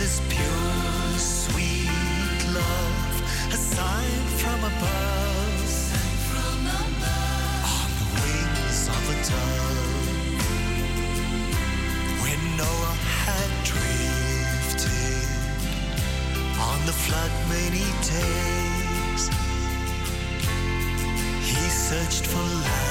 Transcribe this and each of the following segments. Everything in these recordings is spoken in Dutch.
Is this pure, sweet love, a sign from above? From above. On the wings of a dove. When Noah had drifted on the flood many days, he searched for life.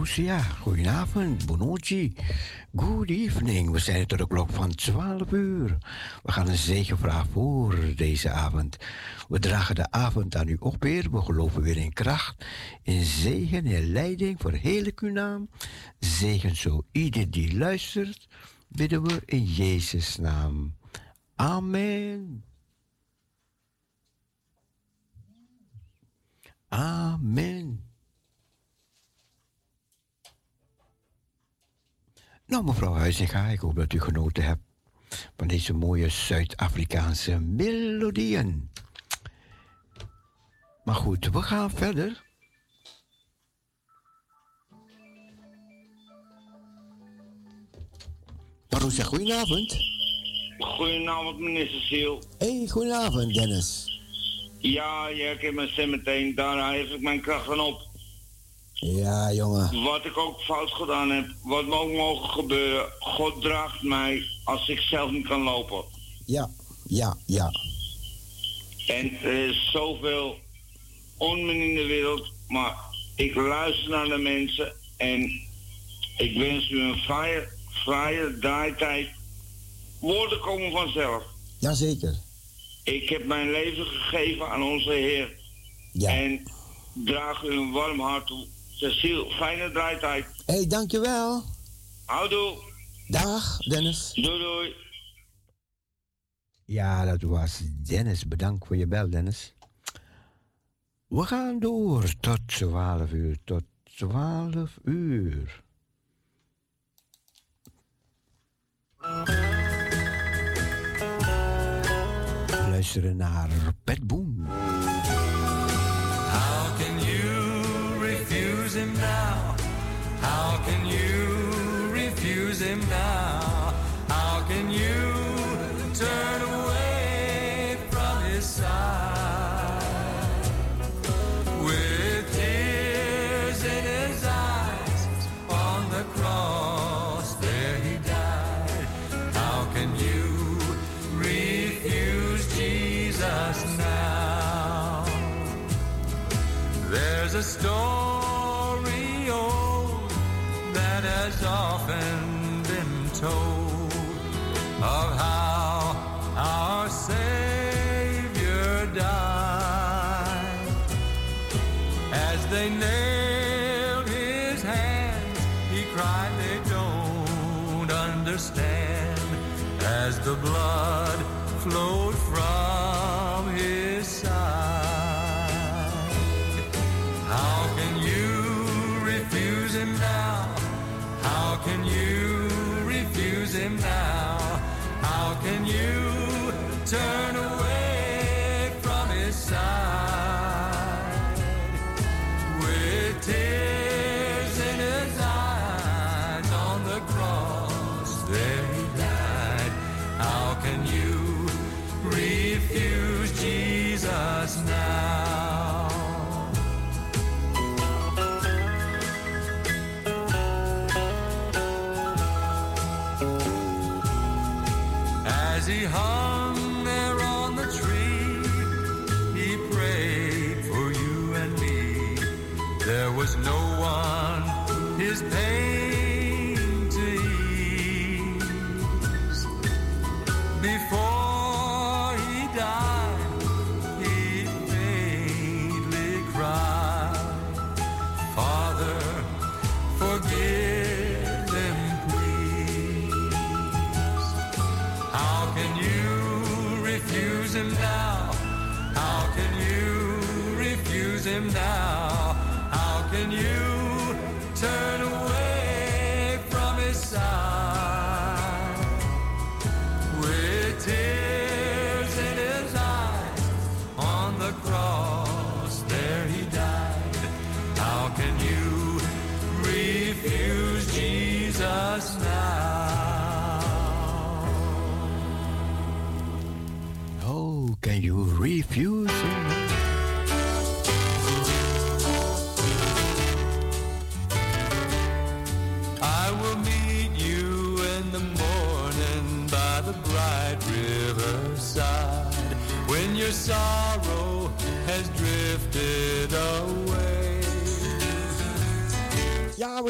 Parousia. Goedenavond, Bonucci. Good evening. We zijn tot de klok van 12 uur. We gaan een zegenvraag voor deze avond. We dragen de avond aan u op weer. We geloven weer in kracht, in zegen, in leiding voor uw naam. Zegen zo ieder die luistert, bidden we in Jezus' naam. Amen. Amen. Nou, mevrouw Huizinga, ik hoop dat u genoten hebt van deze mooie Zuid-Afrikaanse melodieën. Maar goed, we gaan verder. Maroesja, goedenavond. Goedenavond, meneer Cecile. Hey, goedenavond, Dennis. Ja, je herkent mijn stem meteen. Daar heeft ik mijn kracht van op. Ja, jongen. Wat ik ook fout gedaan heb, wat me ook mogen gebeuren, God draagt mij als ik zelf niet kan lopen. Ja, ja, ja. En er is zoveel onmin in de wereld, maar ik luister naar de mensen en ik wens u een vrije, vrije draaitijd. Woorden komen vanzelf. Jazeker. Ik heb mijn leven gegeven aan onze Heer. Ja. En draag u een warm hart toe Cecile, fijne draaitijd. Hé, hey, dankjewel. Houdoe. Dag, Dennis. Doei, doei. Ja, dat was Dennis. Bedankt voor je bel, Dennis. We gaan door tot 12 uur. Tot 12 uur. Luisteren naar Pet Boom. Him now? How can you turn away from his side? With tears in his eyes on the cross, there he died. How can you refuse Jesus now? There's a story told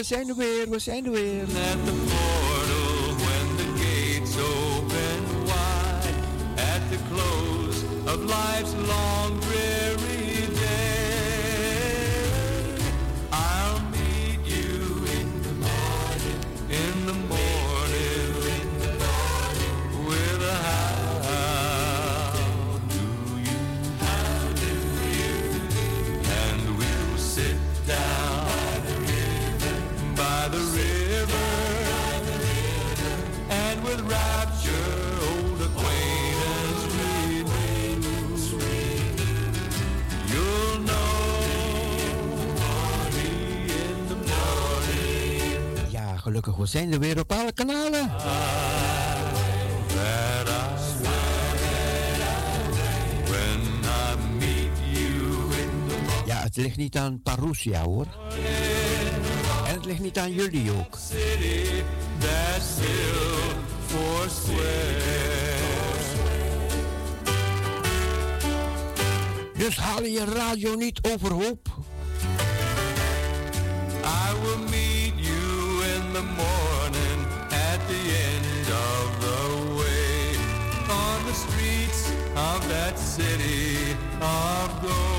we zijn er weer, we zijn er weer. At the portal when the gates open wide. At the close of life's long gelukkig, we zijn er weer op alle kanalen. Ja, het ligt niet aan Parousia hoor. En het ligt niet aan jullie ook. Dus haal je radio niet overhoop. that city of gold.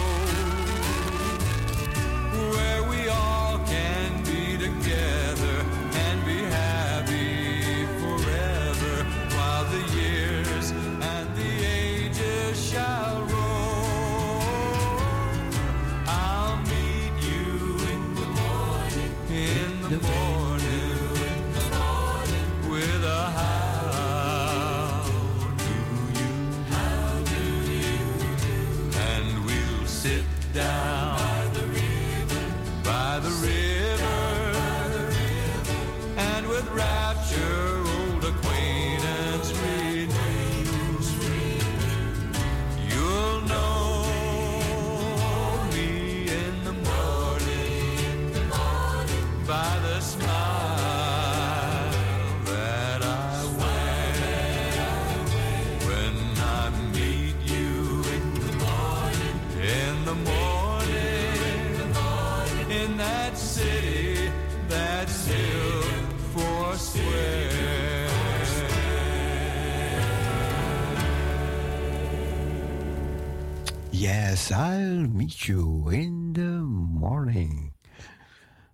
I'll meet you in the morning.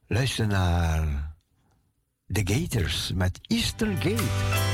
Luister naar The Gators met Easter Gate.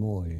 Mooi,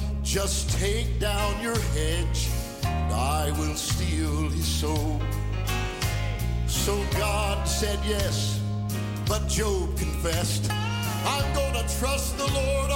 Just take down your hedge, and I will steal his soul. So God said yes, but Job confessed, I'm gonna trust the Lord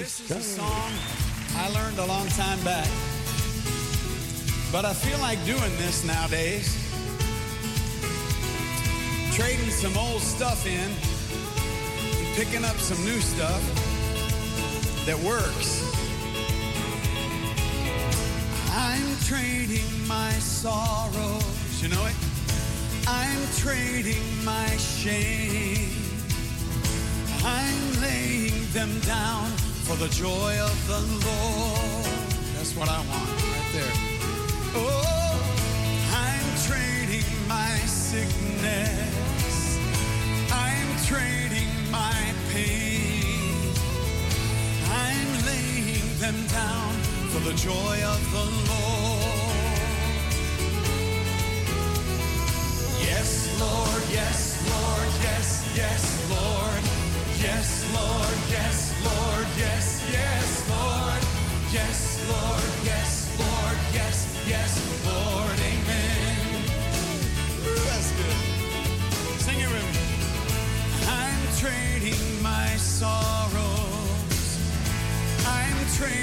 This is a song I learned a long time back. But I feel like doing this nowadays. Trading some old stuff in, and picking up some new stuff that works. I'm trading my sorrows, you know it? I'm trading my shame. I'm laying them down for the joy of the Lord. That's what I want right there. Oh, I'm trading my sickness. I'm trading my pain. I'm laying them down for the joy of the Lord. Yes, Lord, yes, Lord, yes, yes, Lord. Yes, Lord, yes, Lord,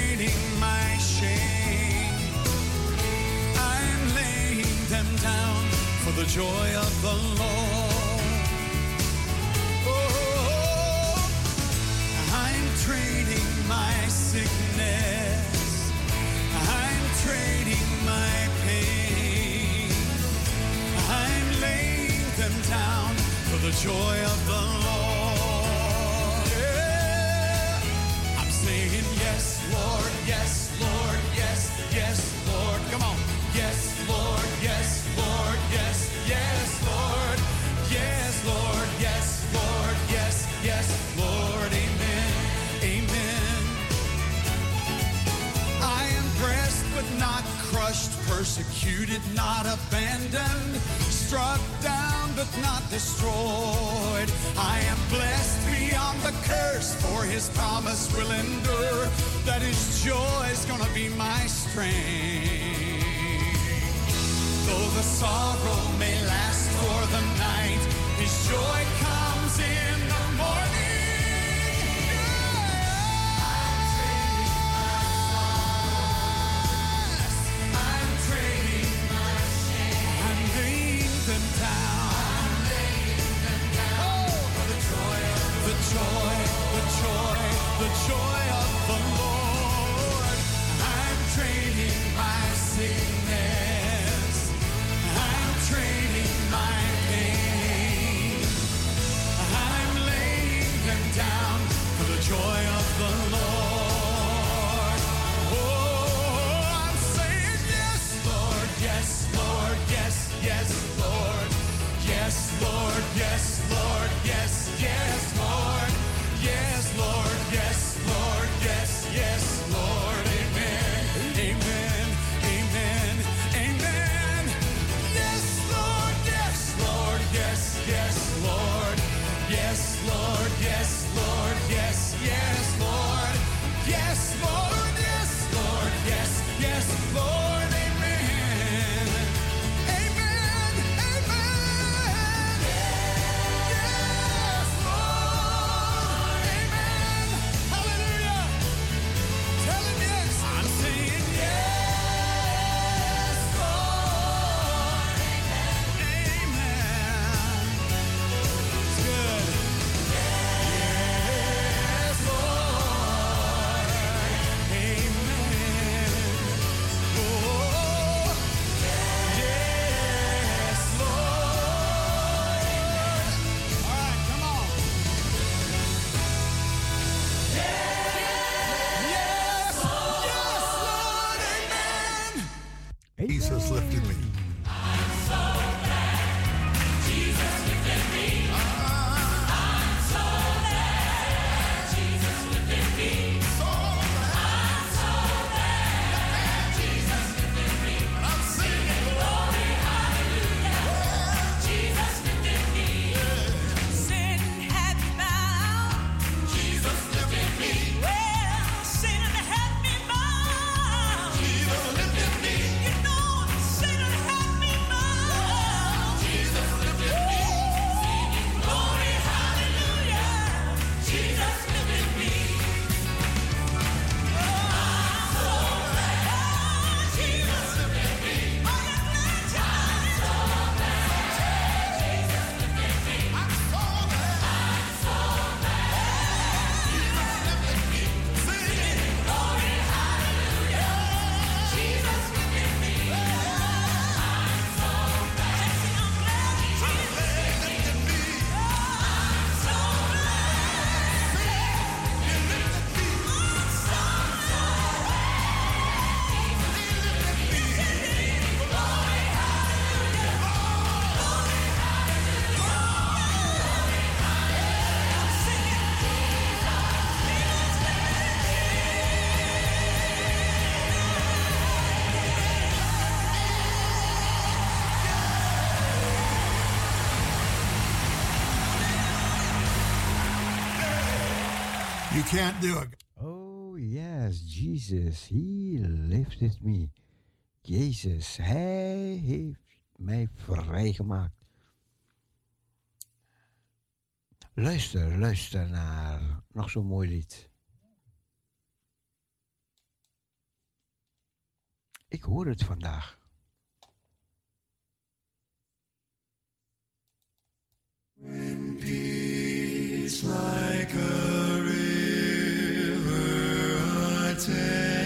trading my shame. I'm laying them down for the joy of the Lord. Oh, I'm trading my sickness. I'm trading my pain. I'm laying them down for the joy of the persecuted, not abandoned, struck down but not destroyed. I am blessed beyond the curse, for his promise will endure, that his joy is gonna be my strength. Though the sorrow may last for the night, his joy comes in You can't do it. Oh yes, Jesus, He lifted me. Jezus, Hij heeft mij vrijgemaakt. Luister, luister naar nog zo'n mooi lied. Ik hoor het vandaag. When peace like a take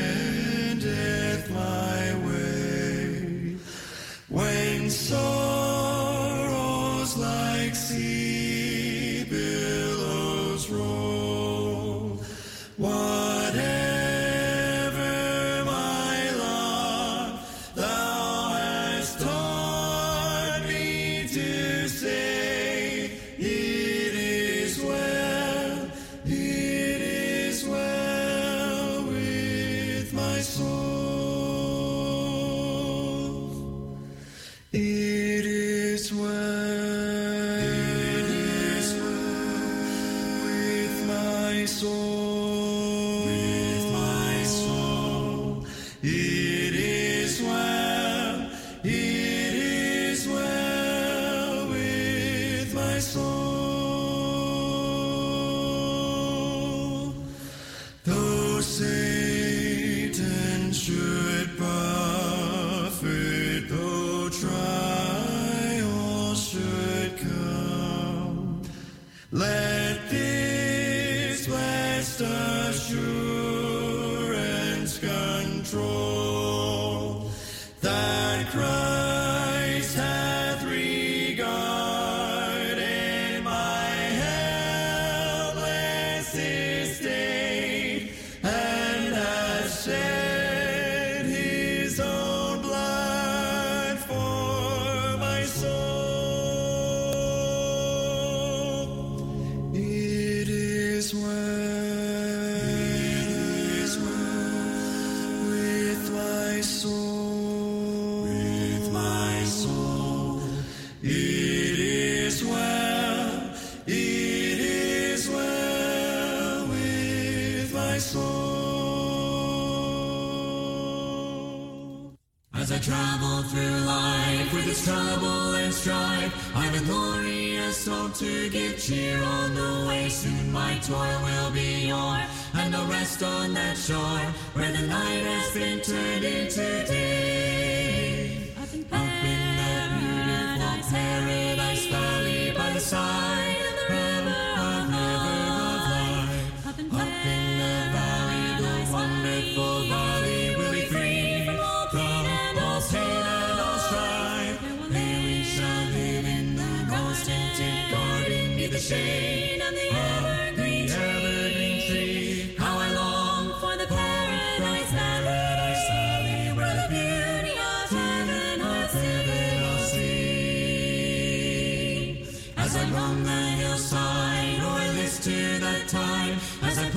toil will be yours, and a rest on that shore where the night has been turned into day.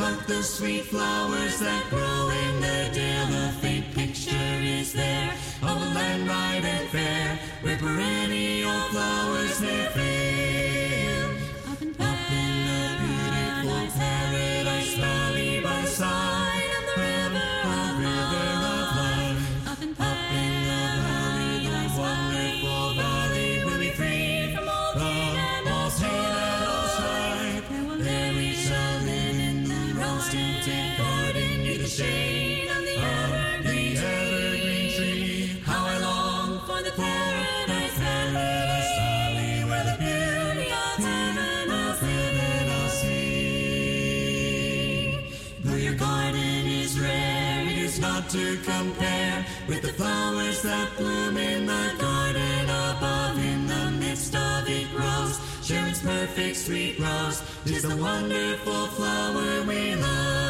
but the sweet flowers that grow in the dale. A faint picture is there of a land bright and fair, where perennial flowers may fail. to compare with the flowers that bloom in the garden above. In the midst of it grows Sharon's perfect sweet rose. Tis the wonderful flower we love.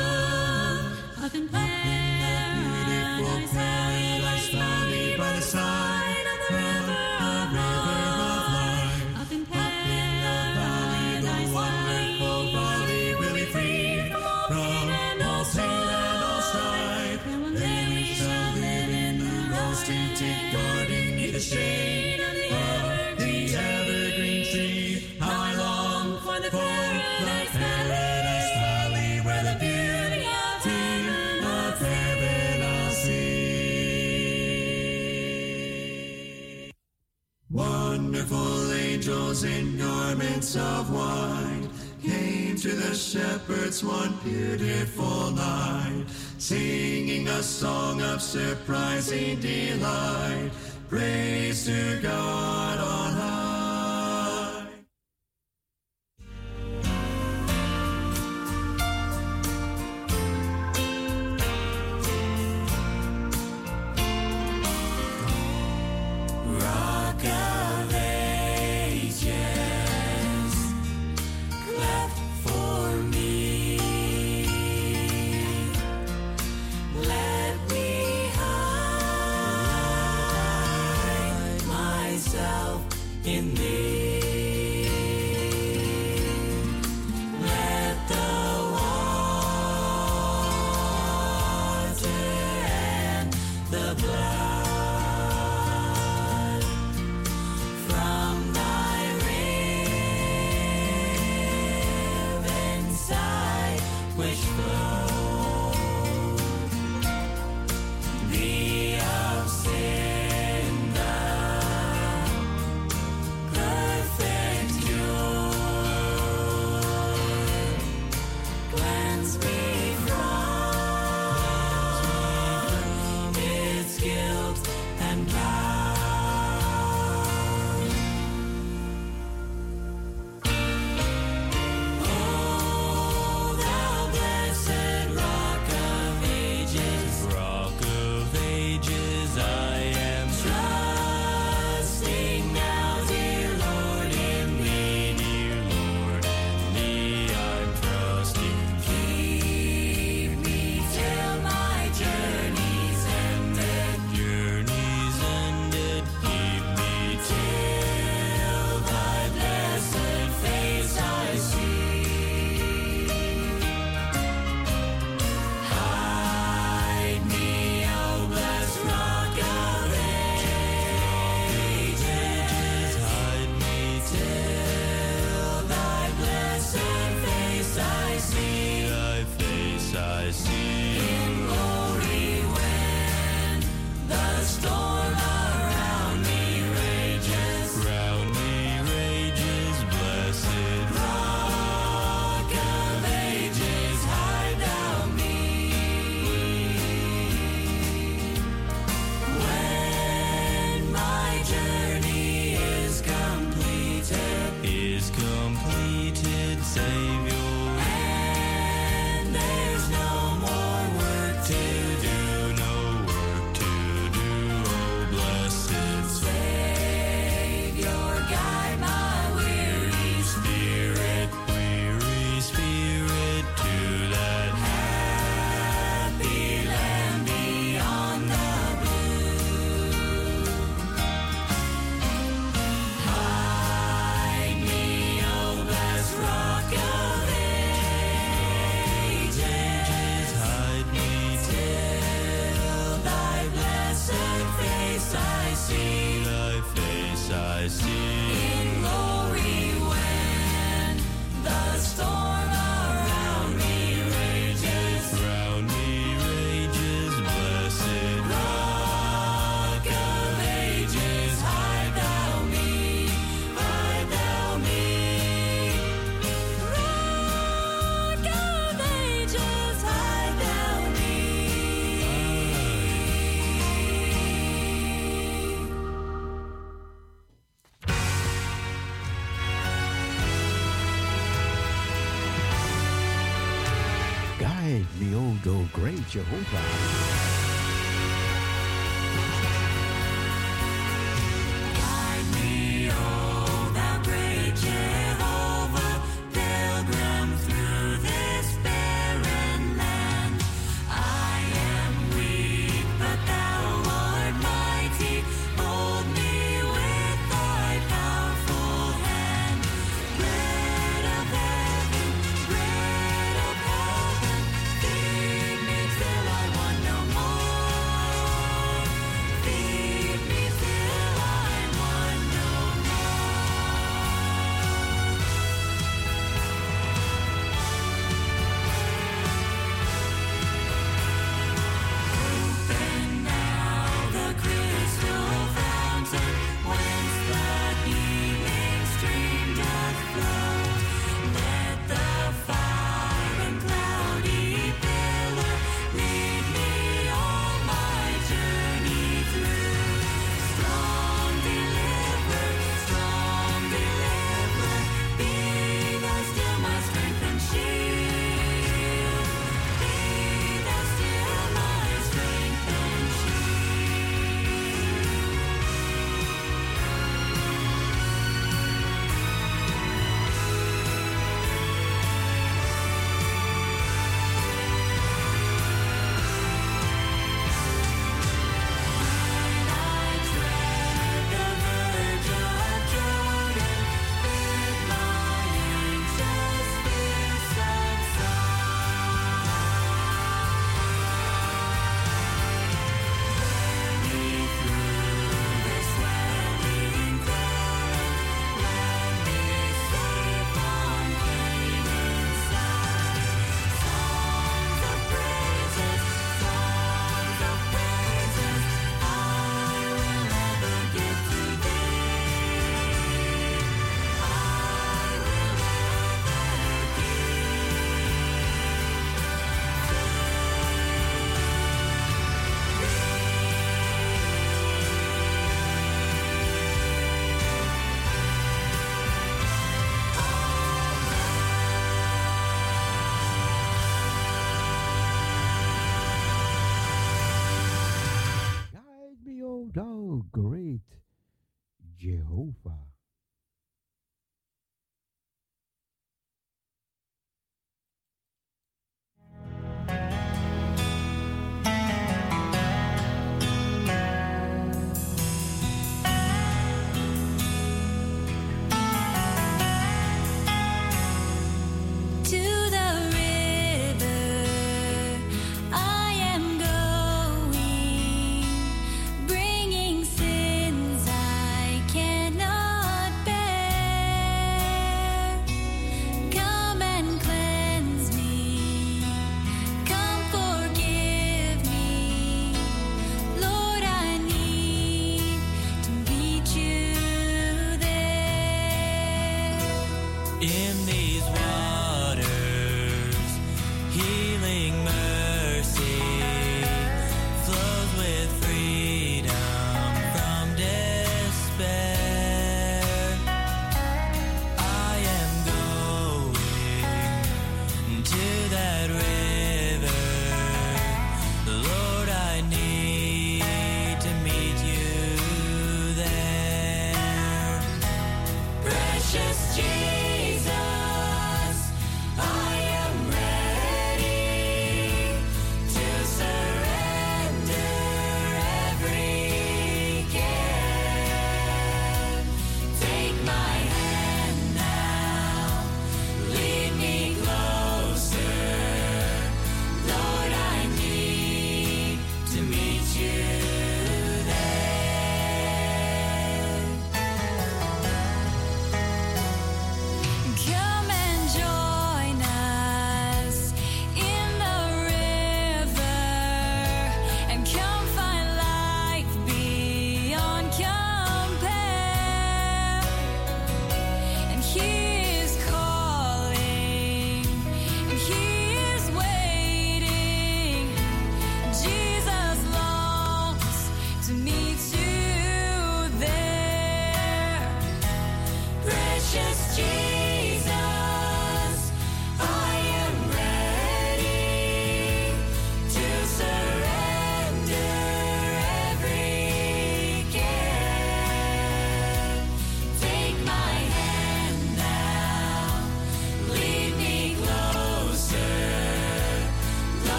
of wine came to the shepherds one beautiful night, singing a song of surprising delight. perguntar.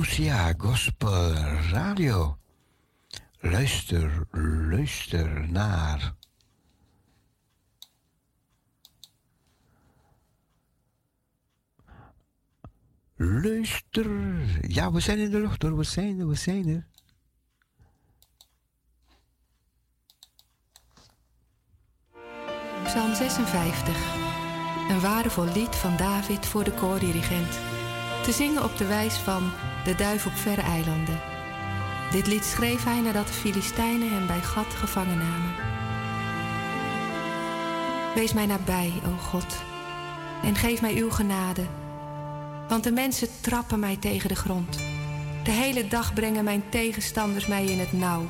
Lucia Gospel Radio. Luister, luister naar. Luister. Ja, we zijn in de lucht hoor. We zijn er, we zijn er. Psalm 56. Een waardevol lied van David voor de koordirigent. Te zingen op de wijs van De Duif op Verre Eilanden. Dit lied schreef hij nadat de Filistijnen hem bij Gat gevangen namen. Wees mij nabij, o God, en geef mij uw genade. Want de mensen trappen mij tegen de grond. De hele dag brengen mijn tegenstanders mij in het nauw.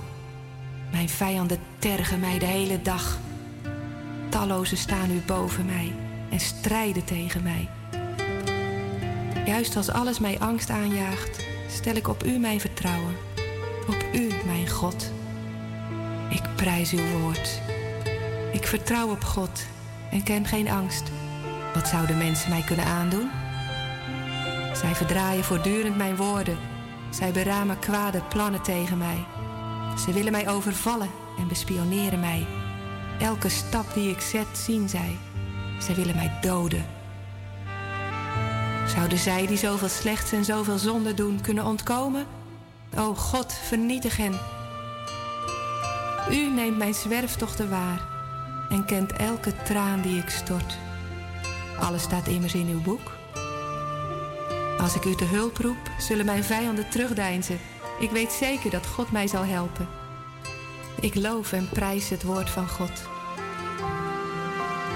Mijn vijanden tergen mij de hele dag. Tallozen staan u boven mij en strijden tegen mij. Juist als alles mij angst aanjaagt, stel ik op u mijn vertrouwen. Op u, mijn God. Ik prijs uw woord. Ik vertrouw op God en ken geen angst. Wat zouden mensen mij kunnen aandoen? Zij verdraaien voortdurend mijn woorden. Zij beramen kwade plannen tegen mij. Ze willen mij overvallen en bespioneren mij. Elke stap die ik zet, zien zij. Zij willen mij doden. Zouden zij die zoveel slechts en zoveel zonde doen kunnen ontkomen? O God, vernietig hen. U neemt mijn zwerftochten waar en kent elke traan die ik stort. Alles staat immers in uw boek. Als ik u te hulp roep, zullen mijn vijanden terugdeinzen. Ik weet zeker dat God mij zal helpen. Ik loof en prijs het woord van God.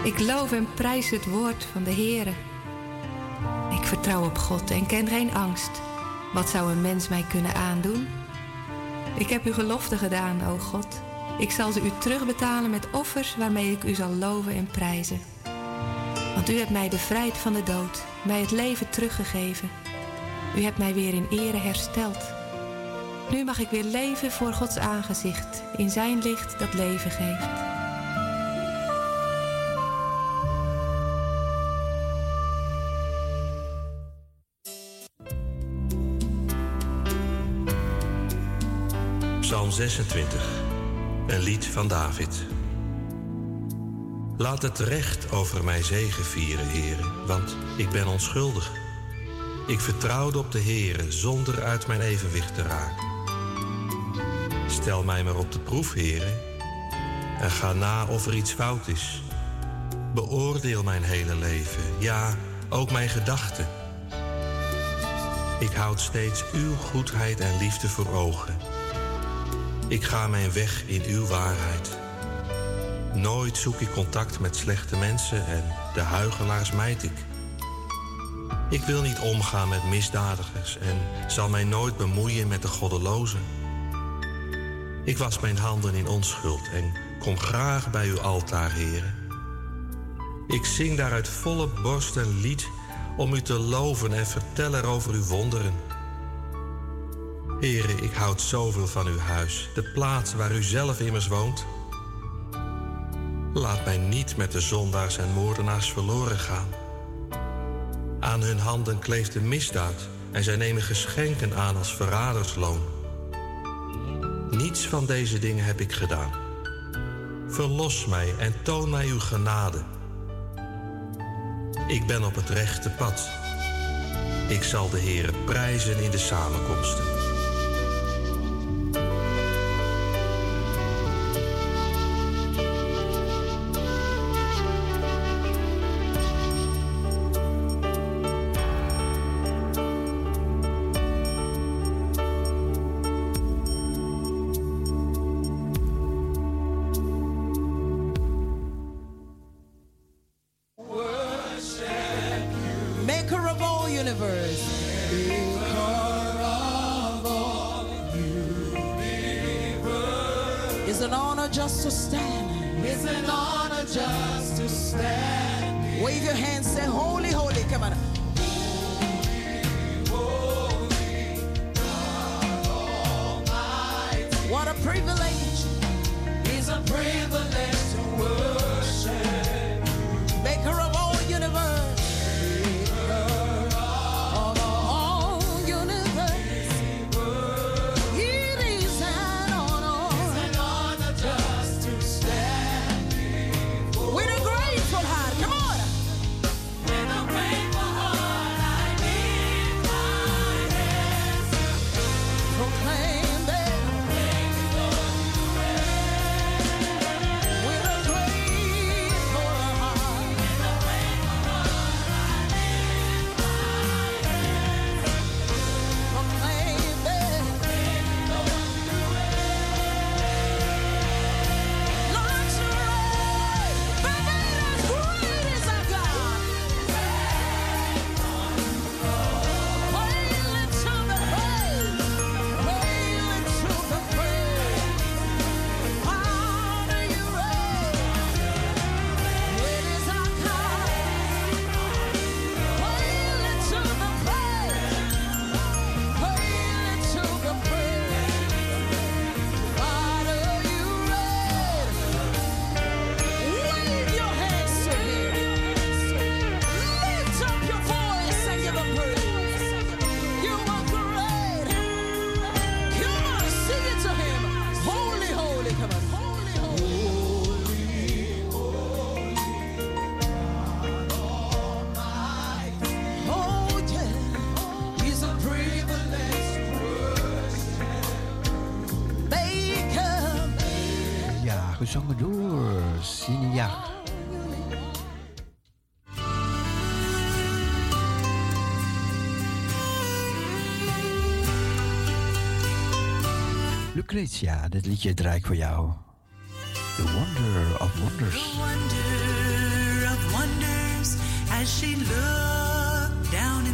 Ik loof en prijs het woord van de Heere. Vertrouw op God en ken geen angst. Wat zou een mens mij kunnen aandoen? Ik heb uw gelofte gedaan, o God. Ik zal ze u terugbetalen met offers waarmee ik u zal loven en prijzen. Want u hebt mij bevrijd van de dood, mij het leven teruggegeven. U hebt mij weer in ere hersteld. Nu mag ik weer leven voor Gods aangezicht, in zijn licht dat leven geeft. 26, een lied van David. Laat het recht over mij zegevieren, heren, want ik ben onschuldig. Ik vertrouwde op de Heere zonder uit mijn evenwicht te raken. Stel mij maar op de proef, heren, en ga na of er iets fout is. Beoordeel mijn hele leven, ja, ook mijn gedachten. Ik houd steeds uw goedheid en liefde voor ogen. Ik ga mijn weg in uw waarheid. Nooit zoek ik contact met slechte mensen en de huigelaars mijt ik. Ik wil niet omgaan met misdadigers en zal mij nooit bemoeien met de goddelozen. Ik was mijn handen in onschuld en kom graag bij uw altaar, heren. Ik zing daar uit volle borst een lied om u te loven en vertel er over uw wonderen. Heren, ik houd zoveel van uw huis, de plaats waar u zelf immers woont. Laat mij niet met de zondaars en moordenaars verloren gaan. Aan hun handen kleeft de misdaad en zij nemen geschenken aan als verradersloon. Niets van deze dingen heb ik gedaan. Verlos mij en toon mij uw genade. Ik ben op het rechte pad. Ik zal de Heere prijzen in de samenkomsten. Lucretia, dit liedje draai ik voor jou. The Wonder of Wonders. Wonder of wonders as she looked down.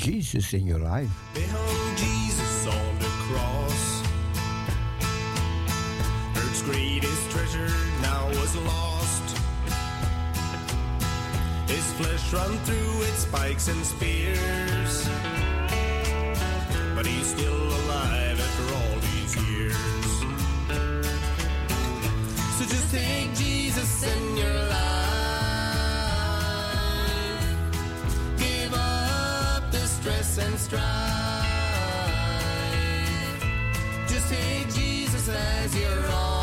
Jesus in your life. Behold Jesus on the cross. Earth's greatest treasure now was lost. His flesh run through spikes and spears. But he's still alive after all these years. So just take Jesus in your life. stress and strife. Just take Jesus as your own.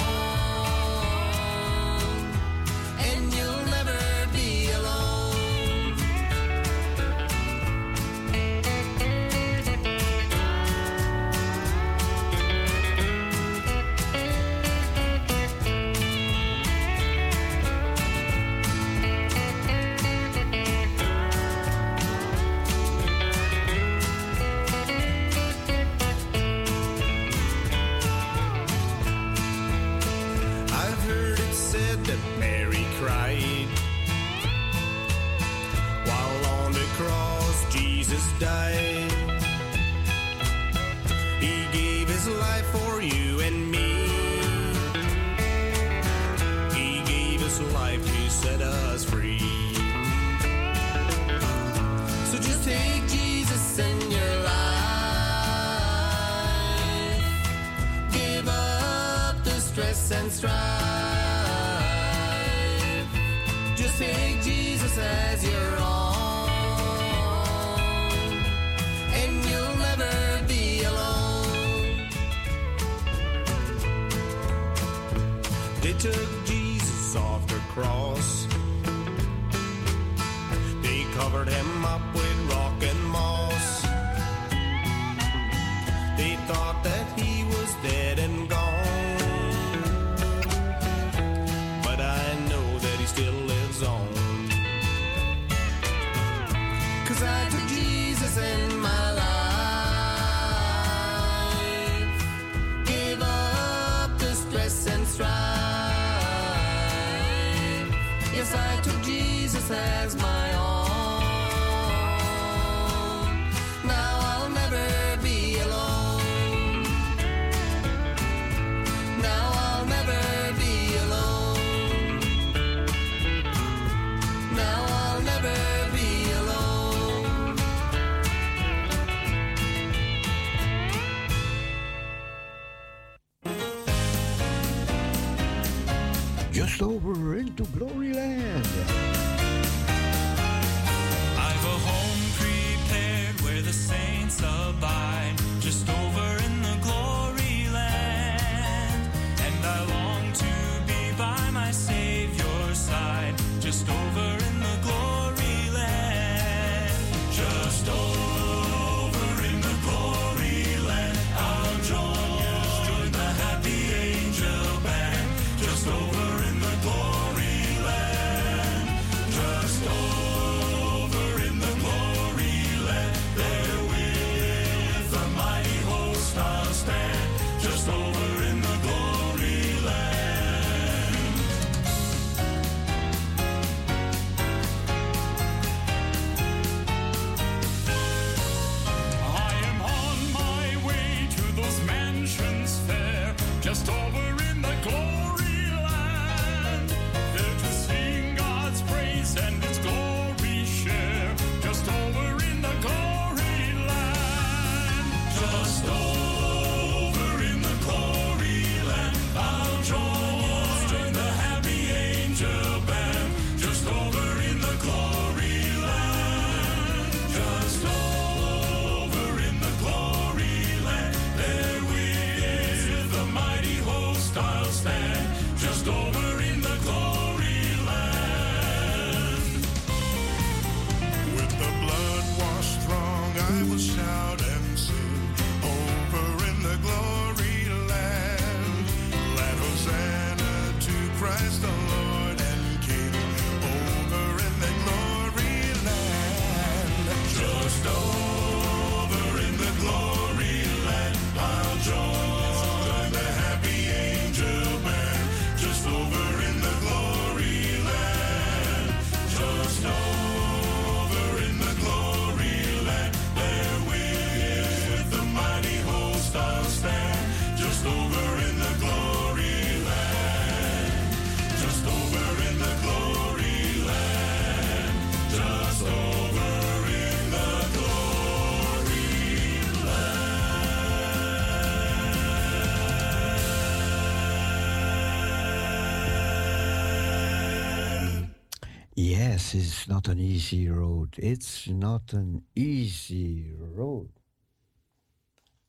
Yes, it's not an easy road. It's not an easy road.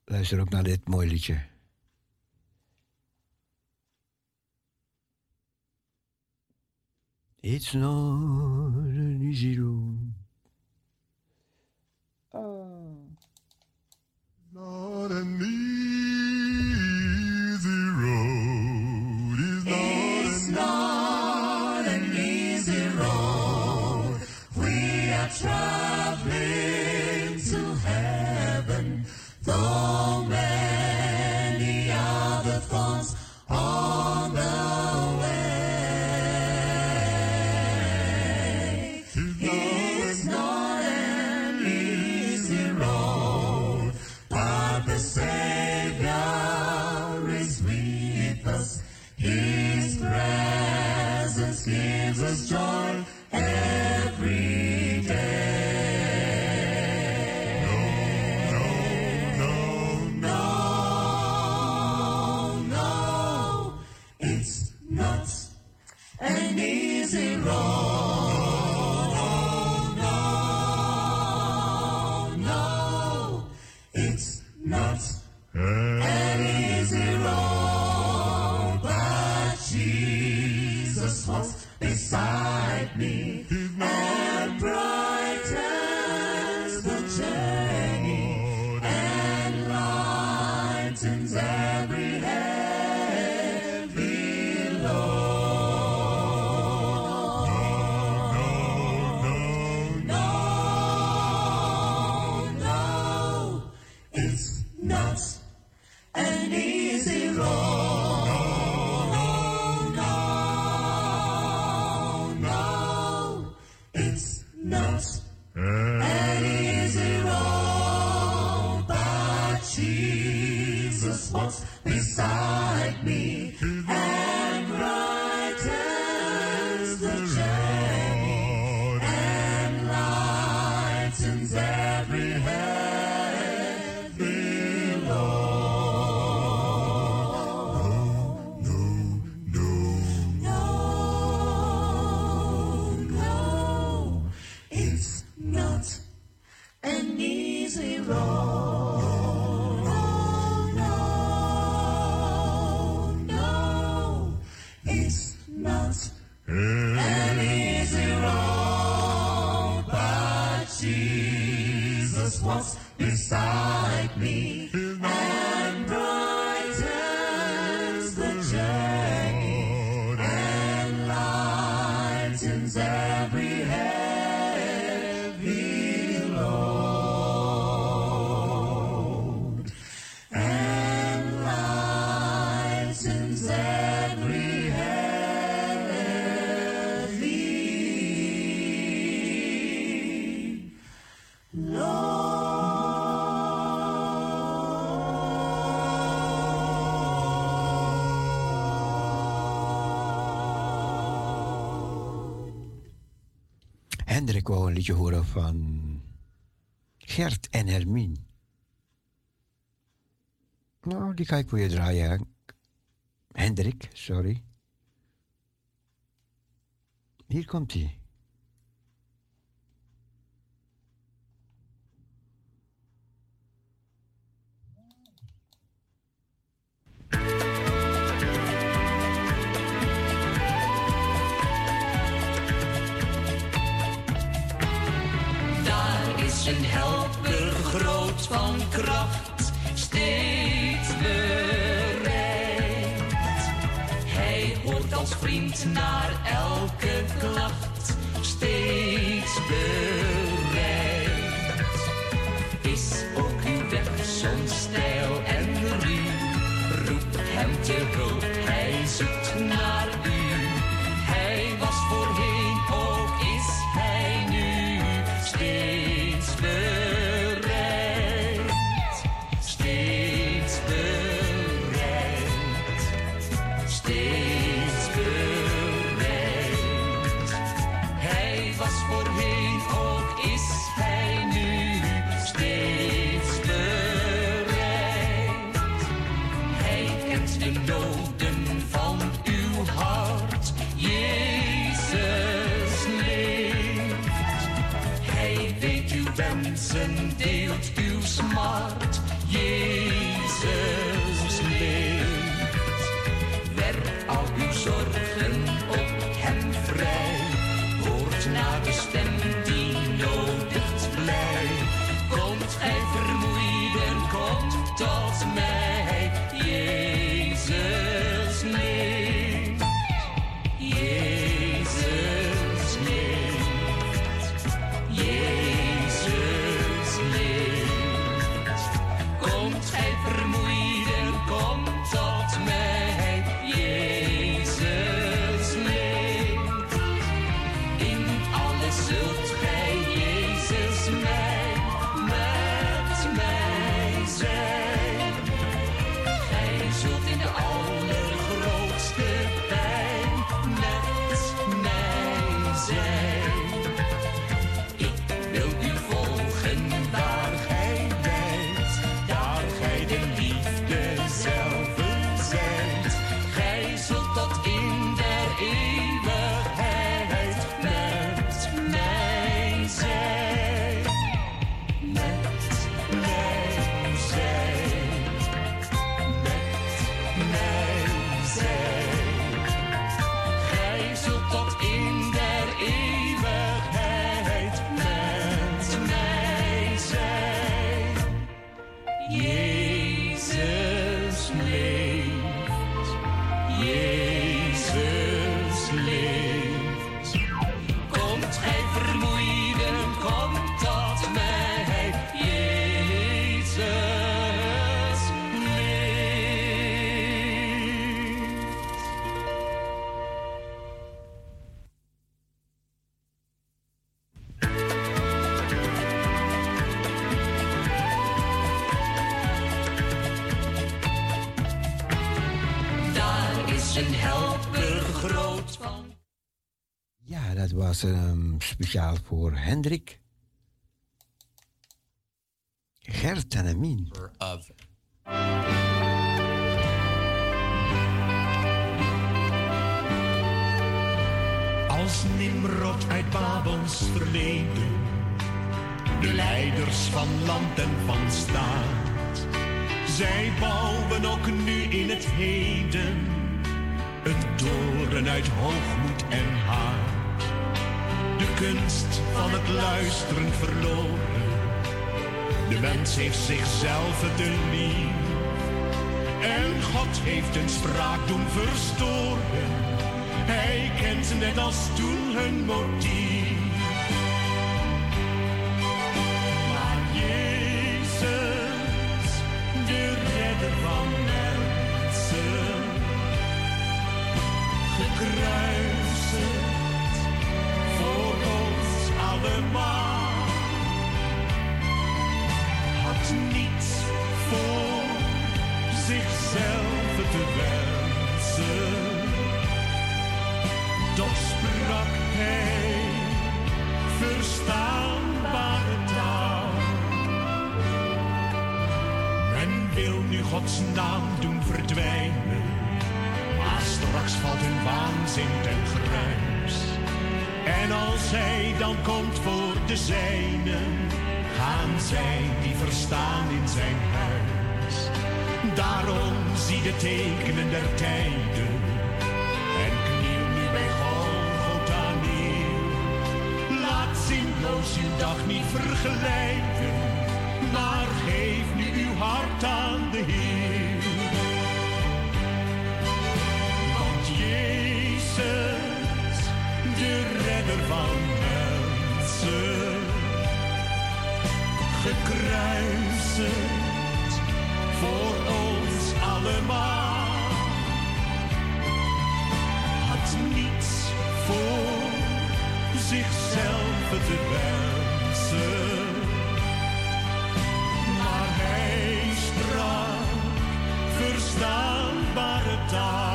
Luister ook naar dit mooi liedje. It's not every ik wou een liedje horen van Gert en Hermine. Nou, die ga ik voor je draaien. Hendrik, sorry. Hier komt hij. Was um, speciaal voor Hendrik. Gert en Amin. Of. Als Nimrod uit Babels verleden, de leiders van land en van staat. Zij bouwen ook nu in het heden, een toren uit hoogmoed en haat. De kunst van het luisteren verloren, de mens heeft zichzelf lief. En God heeft een spraak doen verstoren. Hij kent net als toen hun motief. De zijnen, gaan zij die verstaan in zijn huis. Daarom zie de tekenen der tijden en kniel nu bij Golgotha neer. Laat zinloos uw dag niet vergelijken, maar geef nu uw hart aan de Heer. Want Jezus, de redder van mensen, gekruisigd voor ons allemaal had niets voor zichzelf te wensen. Maar hij sprak verstaanbare taal.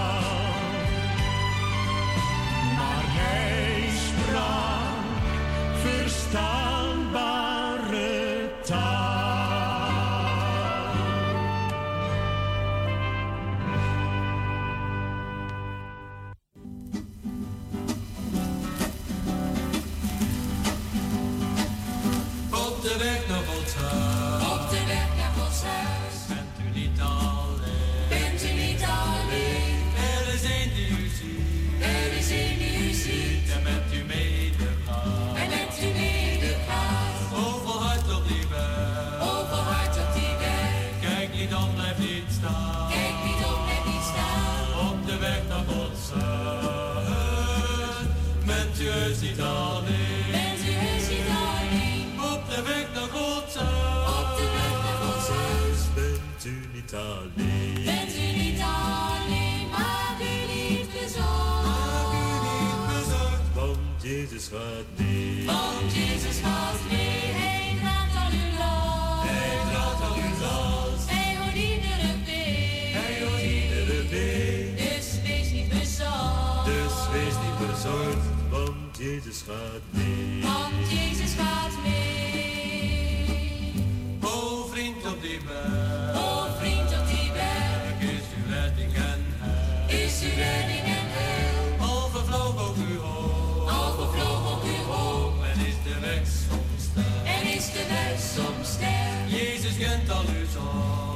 Jezus gaat mee. Want Jezus gaat mee. O vriend op die berg. O vriend op die berg. Is uw redding en heil. Is uw redding en heil. Al vervloog ook uw hoop. Al vervloog ook uw hoop. En is de weg soms ster. En is de weg soms ster. Jezus kent al uw zorg.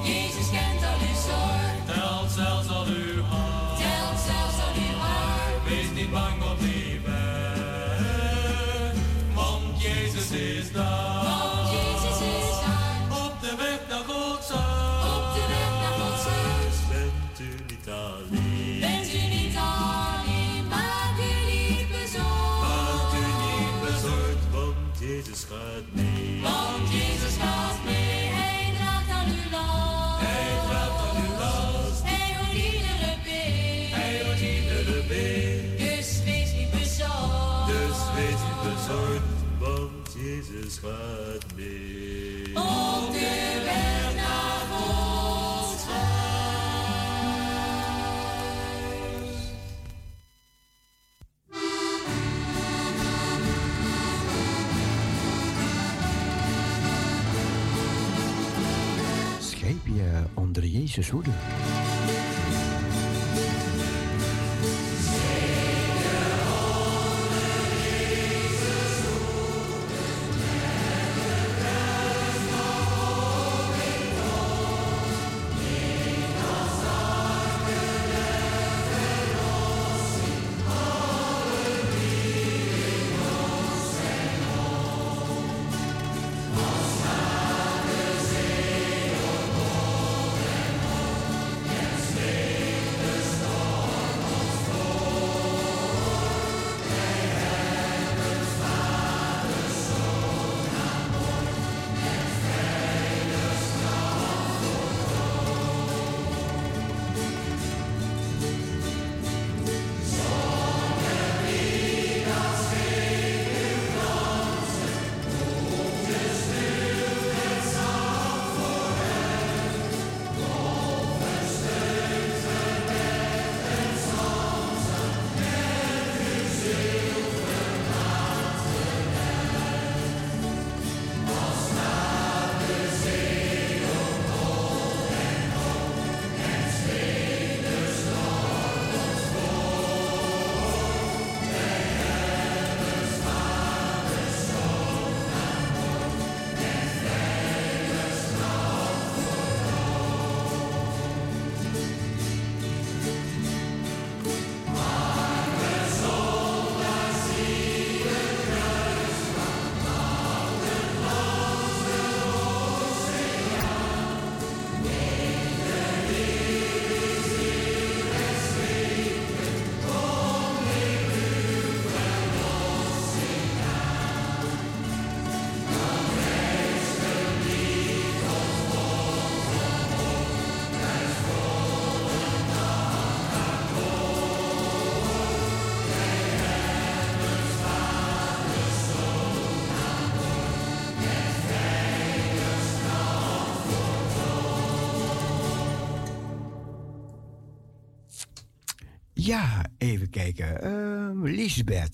Op de weg naar Gods Scheep je onder Jezus hoede.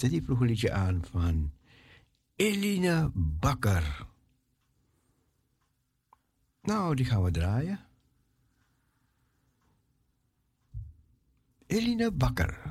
Die vroeg een liedje aan van Eline Bakker. Nou, die gaan we draaien. Eline Bakker.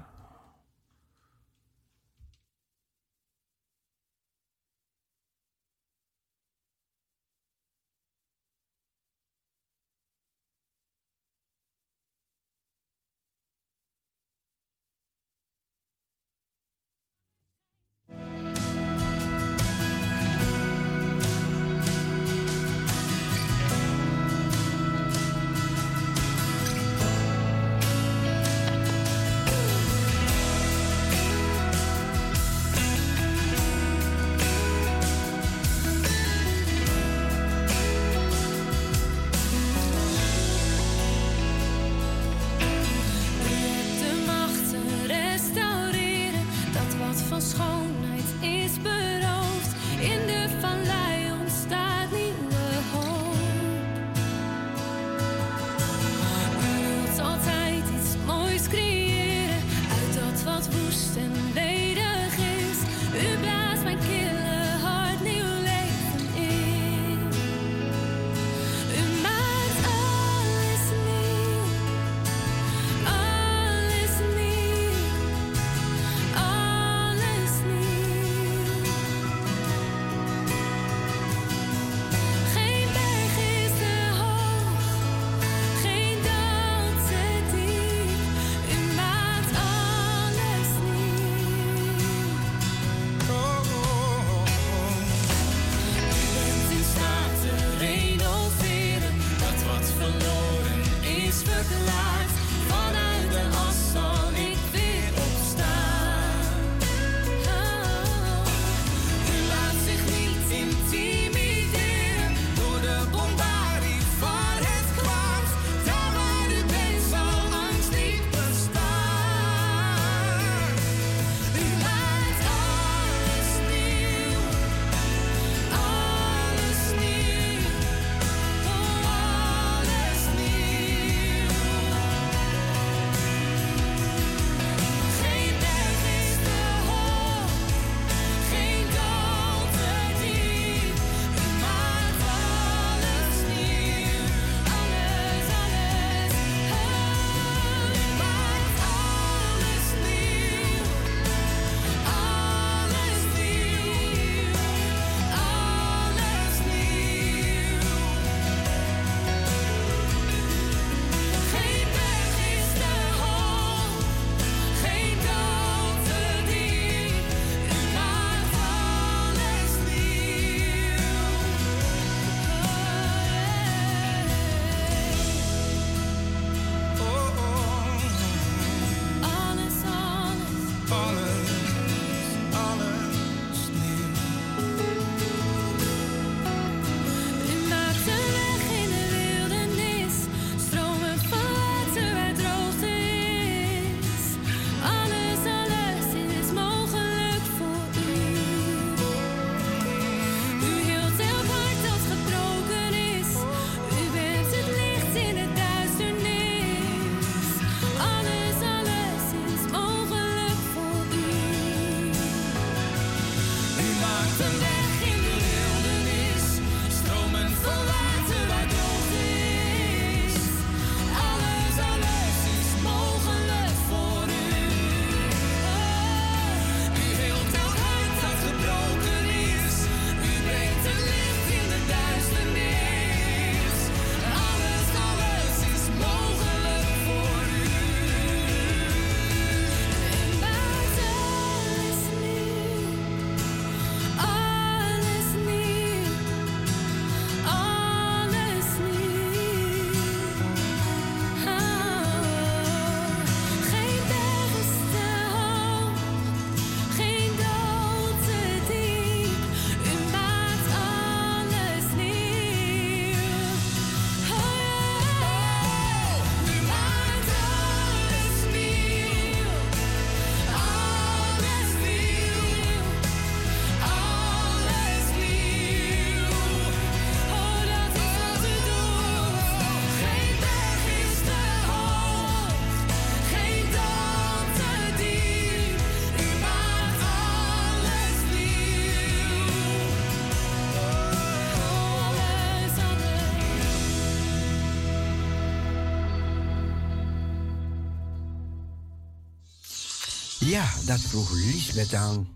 Dat vroeg Lisbeth aan.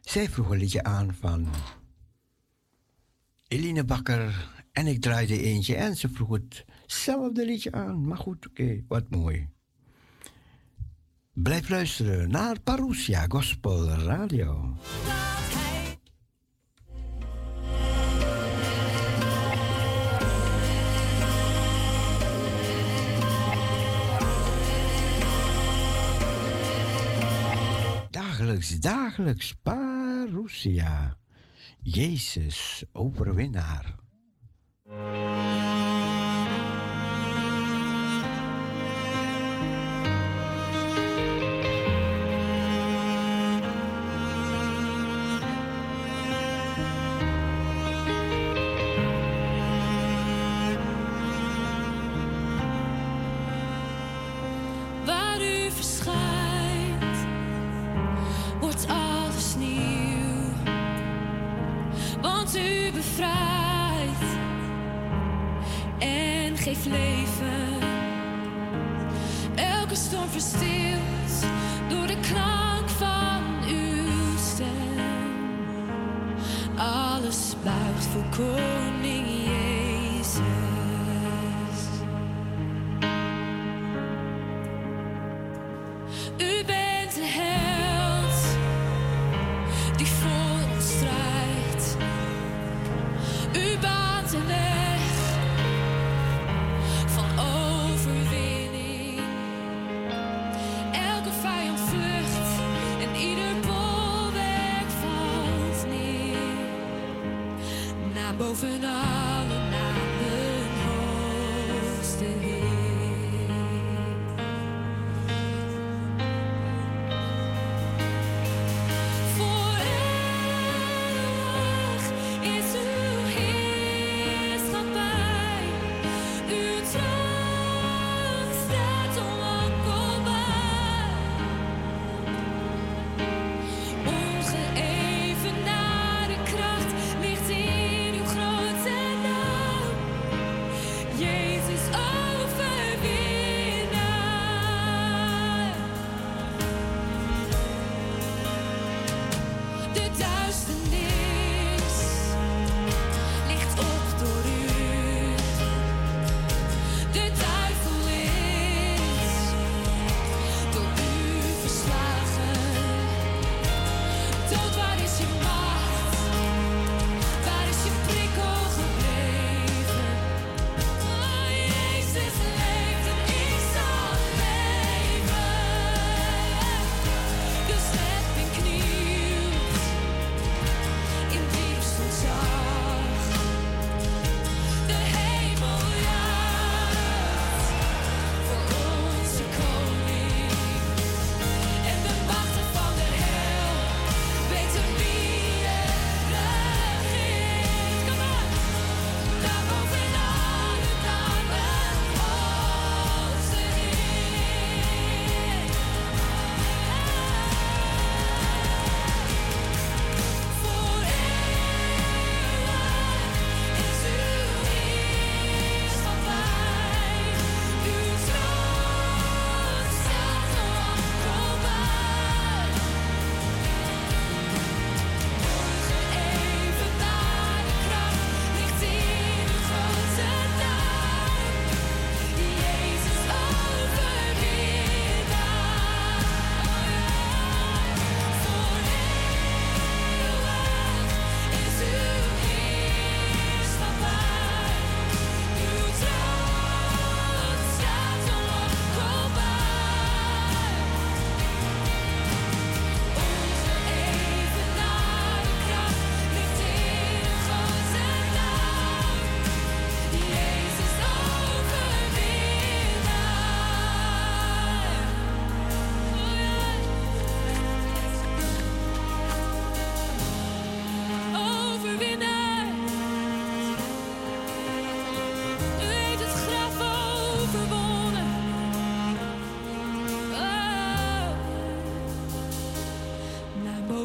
Zij vroeg een liedje aan van Eline Bakker. En ik draaide eentje en ze vroeg hetzelfde liedje aan. Maar goed, oké, wat mooi. Blijf luisteren naar Parousia Gospel Radio. dagelijks, dagelijks, parousia. Jezus, overwinnaar.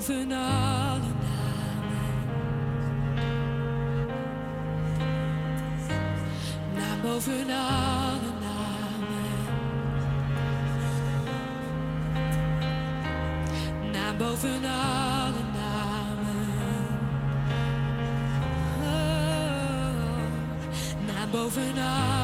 boven alle namen. Naam boven alle namen. Naam boven alle namen. Oh, oh, oh. naam boven alle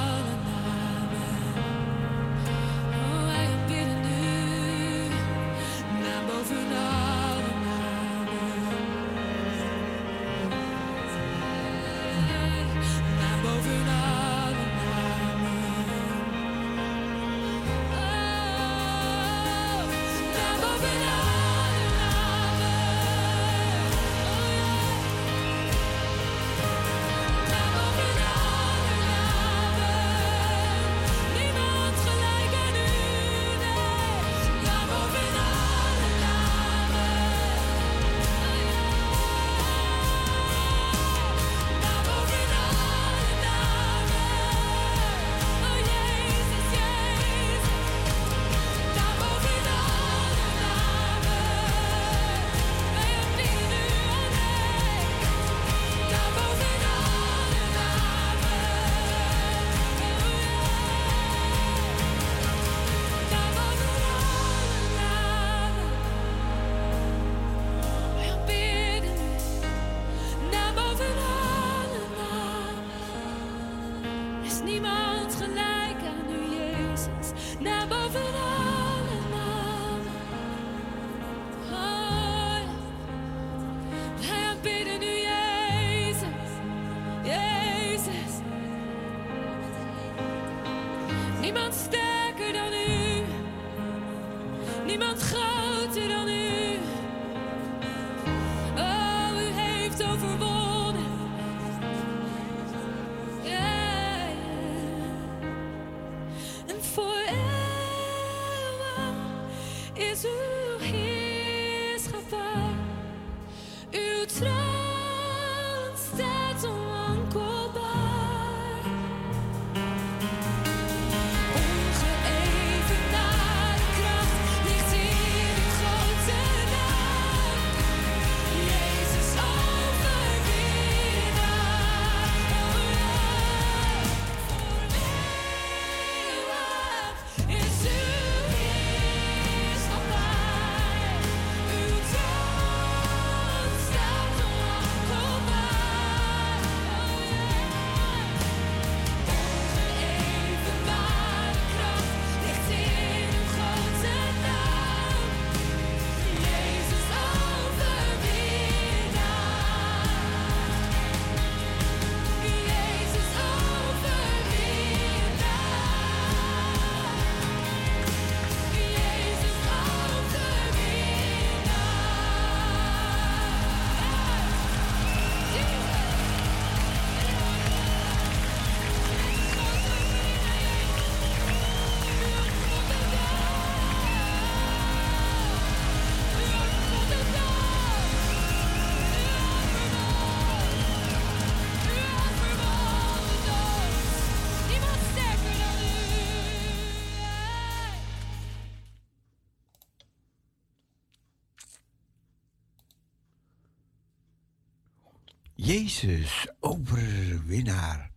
Jezus, overwinnaar.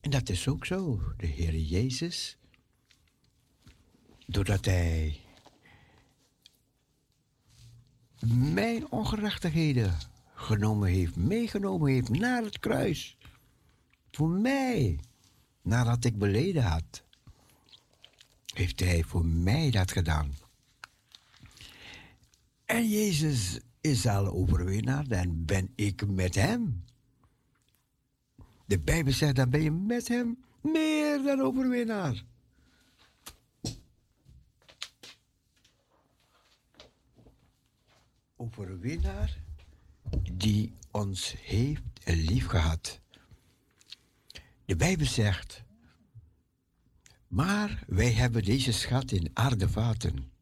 En dat is ook zo, de Heer Jezus. Doordat Hij mijn ongerechtigheden genomen heeft, meegenomen heeft naar het kruis. Voor mij, nadat ik beleden had, heeft Hij voor mij dat gedaan. En Jezus is al overwinnaar, dan ben ik met Hem. De Bijbel zegt, dan ben je met Hem meer dan overwinnaar. Overwinnaar die ons heeft lief gehad. De Bijbel zegt, maar wij hebben deze schat in aardevaten,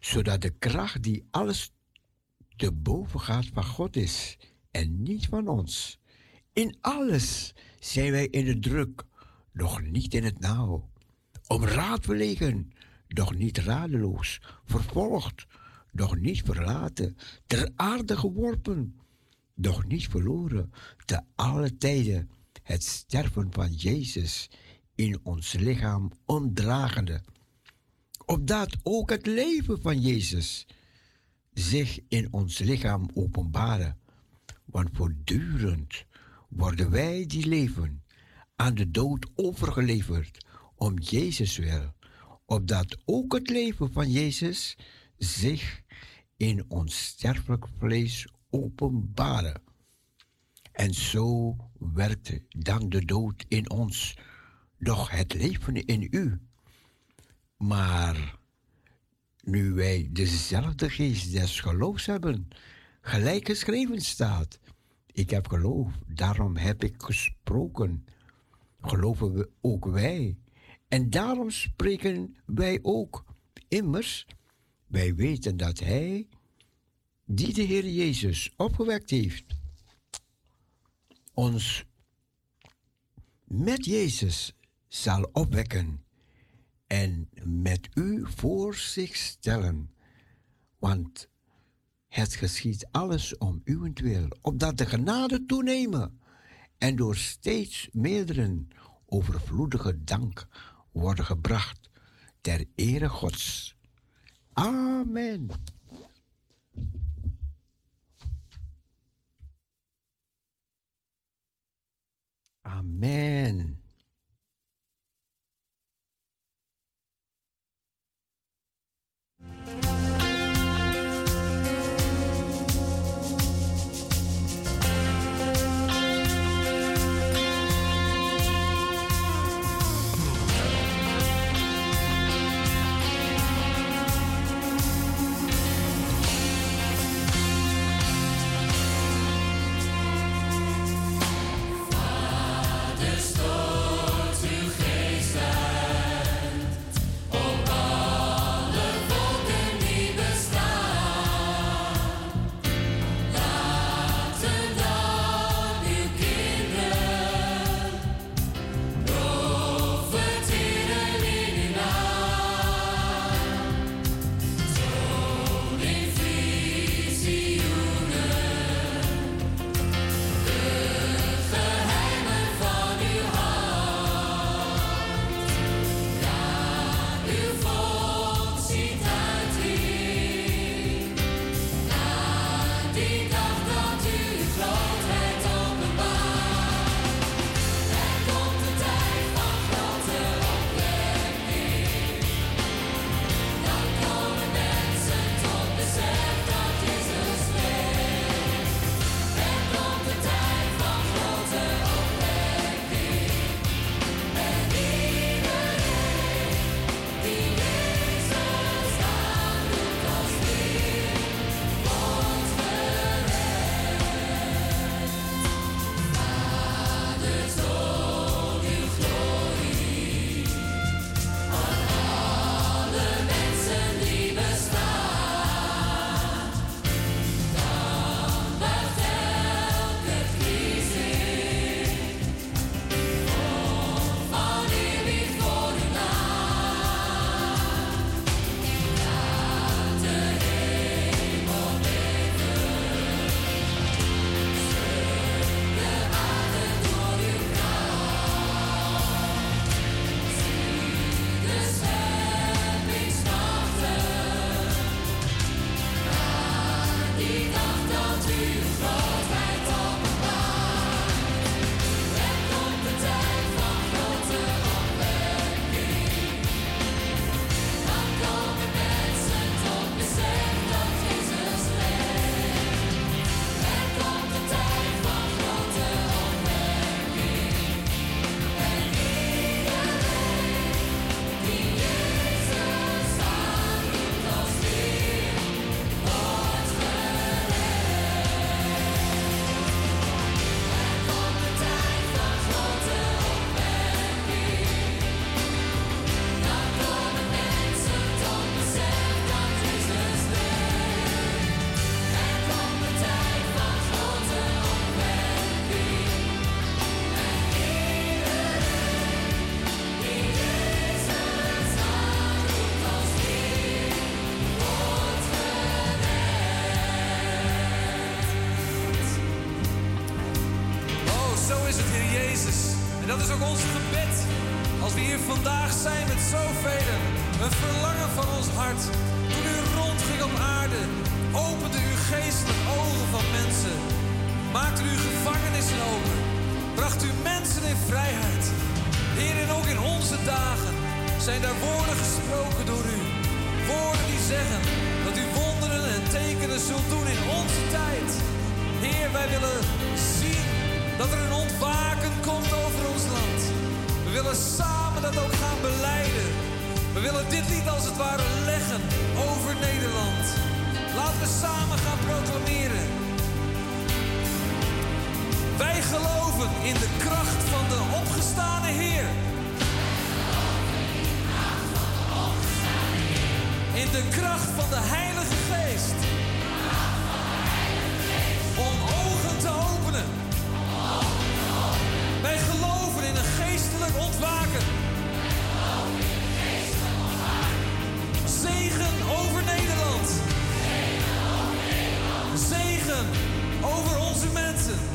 zodat de kracht die alles te boven gaat van God is en niet van ons. In alles zijn wij in de druk, doch niet in het nauw. Om raad verlegen, doch niet radeloos. Vervolgd, doch niet verlaten. Ter aarde geworpen, doch niet verloren. Te alle tijden het sterven van Jezus in ons lichaam ondragende. Opdat ook het leven van Jezus zich in ons lichaam openbaren. Want voortdurend worden wij die leven aan de dood overgeleverd om Jezus wil, opdat ook het leven van Jezus zich in ons sterfelijk vlees openbaren. En zo werkt dan de dood in ons, doch het leven in u. Maar nu wij dezelfde geest des geloofs hebben, gelijk geschreven staat, ik heb geloof, daarom heb ik gesproken. Geloven we ook wij. En daarom spreken wij ook. Immers, wij weten dat Hij, die de Heer Jezus opgewekt heeft, ons met Jezus zal opwekken en met u voor zich stellen. Want het geschiet alles om uwentwil, opdat de genade toenemen en door steeds meerdere overvloedige dank worden gebracht ter ere Gods. Amen. Amen. Bye. En dat is ook ons gebed. Als we hier vandaag zijn met zoveel, een verlangen van ons hart. Toen u rondging op aarde, opende uw geestelijk ogen van mensen. Maakte u gevangenissen open. Bracht u mensen in vrijheid. Heer, en ook in onze dagen zijn daar woorden gesproken door u. Woorden die zeggen dat u wonderen en tekenen zult doen in onze tijd. Heer, wij willen zien dat er een ontwaken komt over ons land. We willen samen dat ook gaan beleiden. We willen dit lied als het ware leggen over Nederland. Laten we samen gaan proclameren. Wij geloven in de kracht van de opgestane Heer. In de kracht van de Heilige Geest. Om ogen te openen. Wij geloven in een geestelijk ontwaken. Zegen over Nederland. Zegen over onze mensen.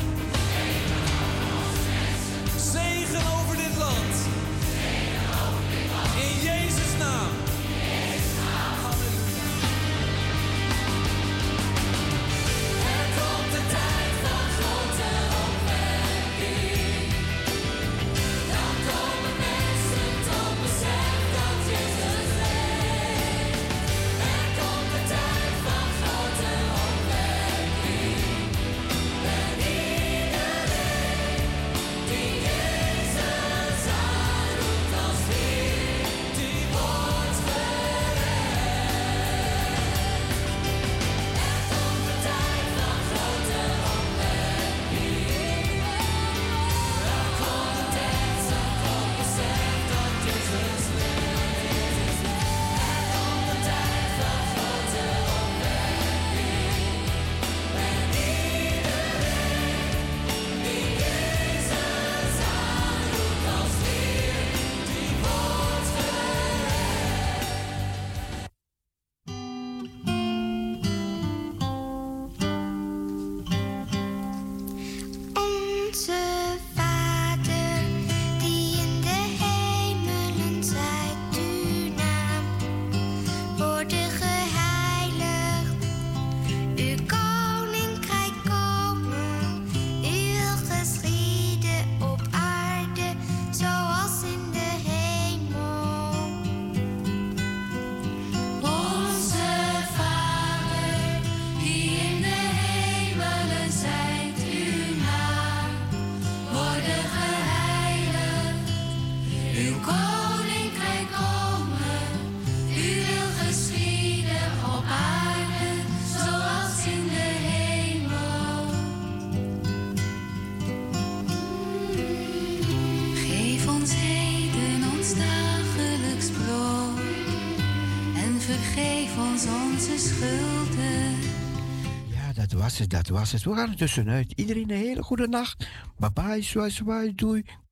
Dat was het. We gaan er tussenuit. Iedereen een hele goede nacht. Bye bye, zwaai, zwaai, doei.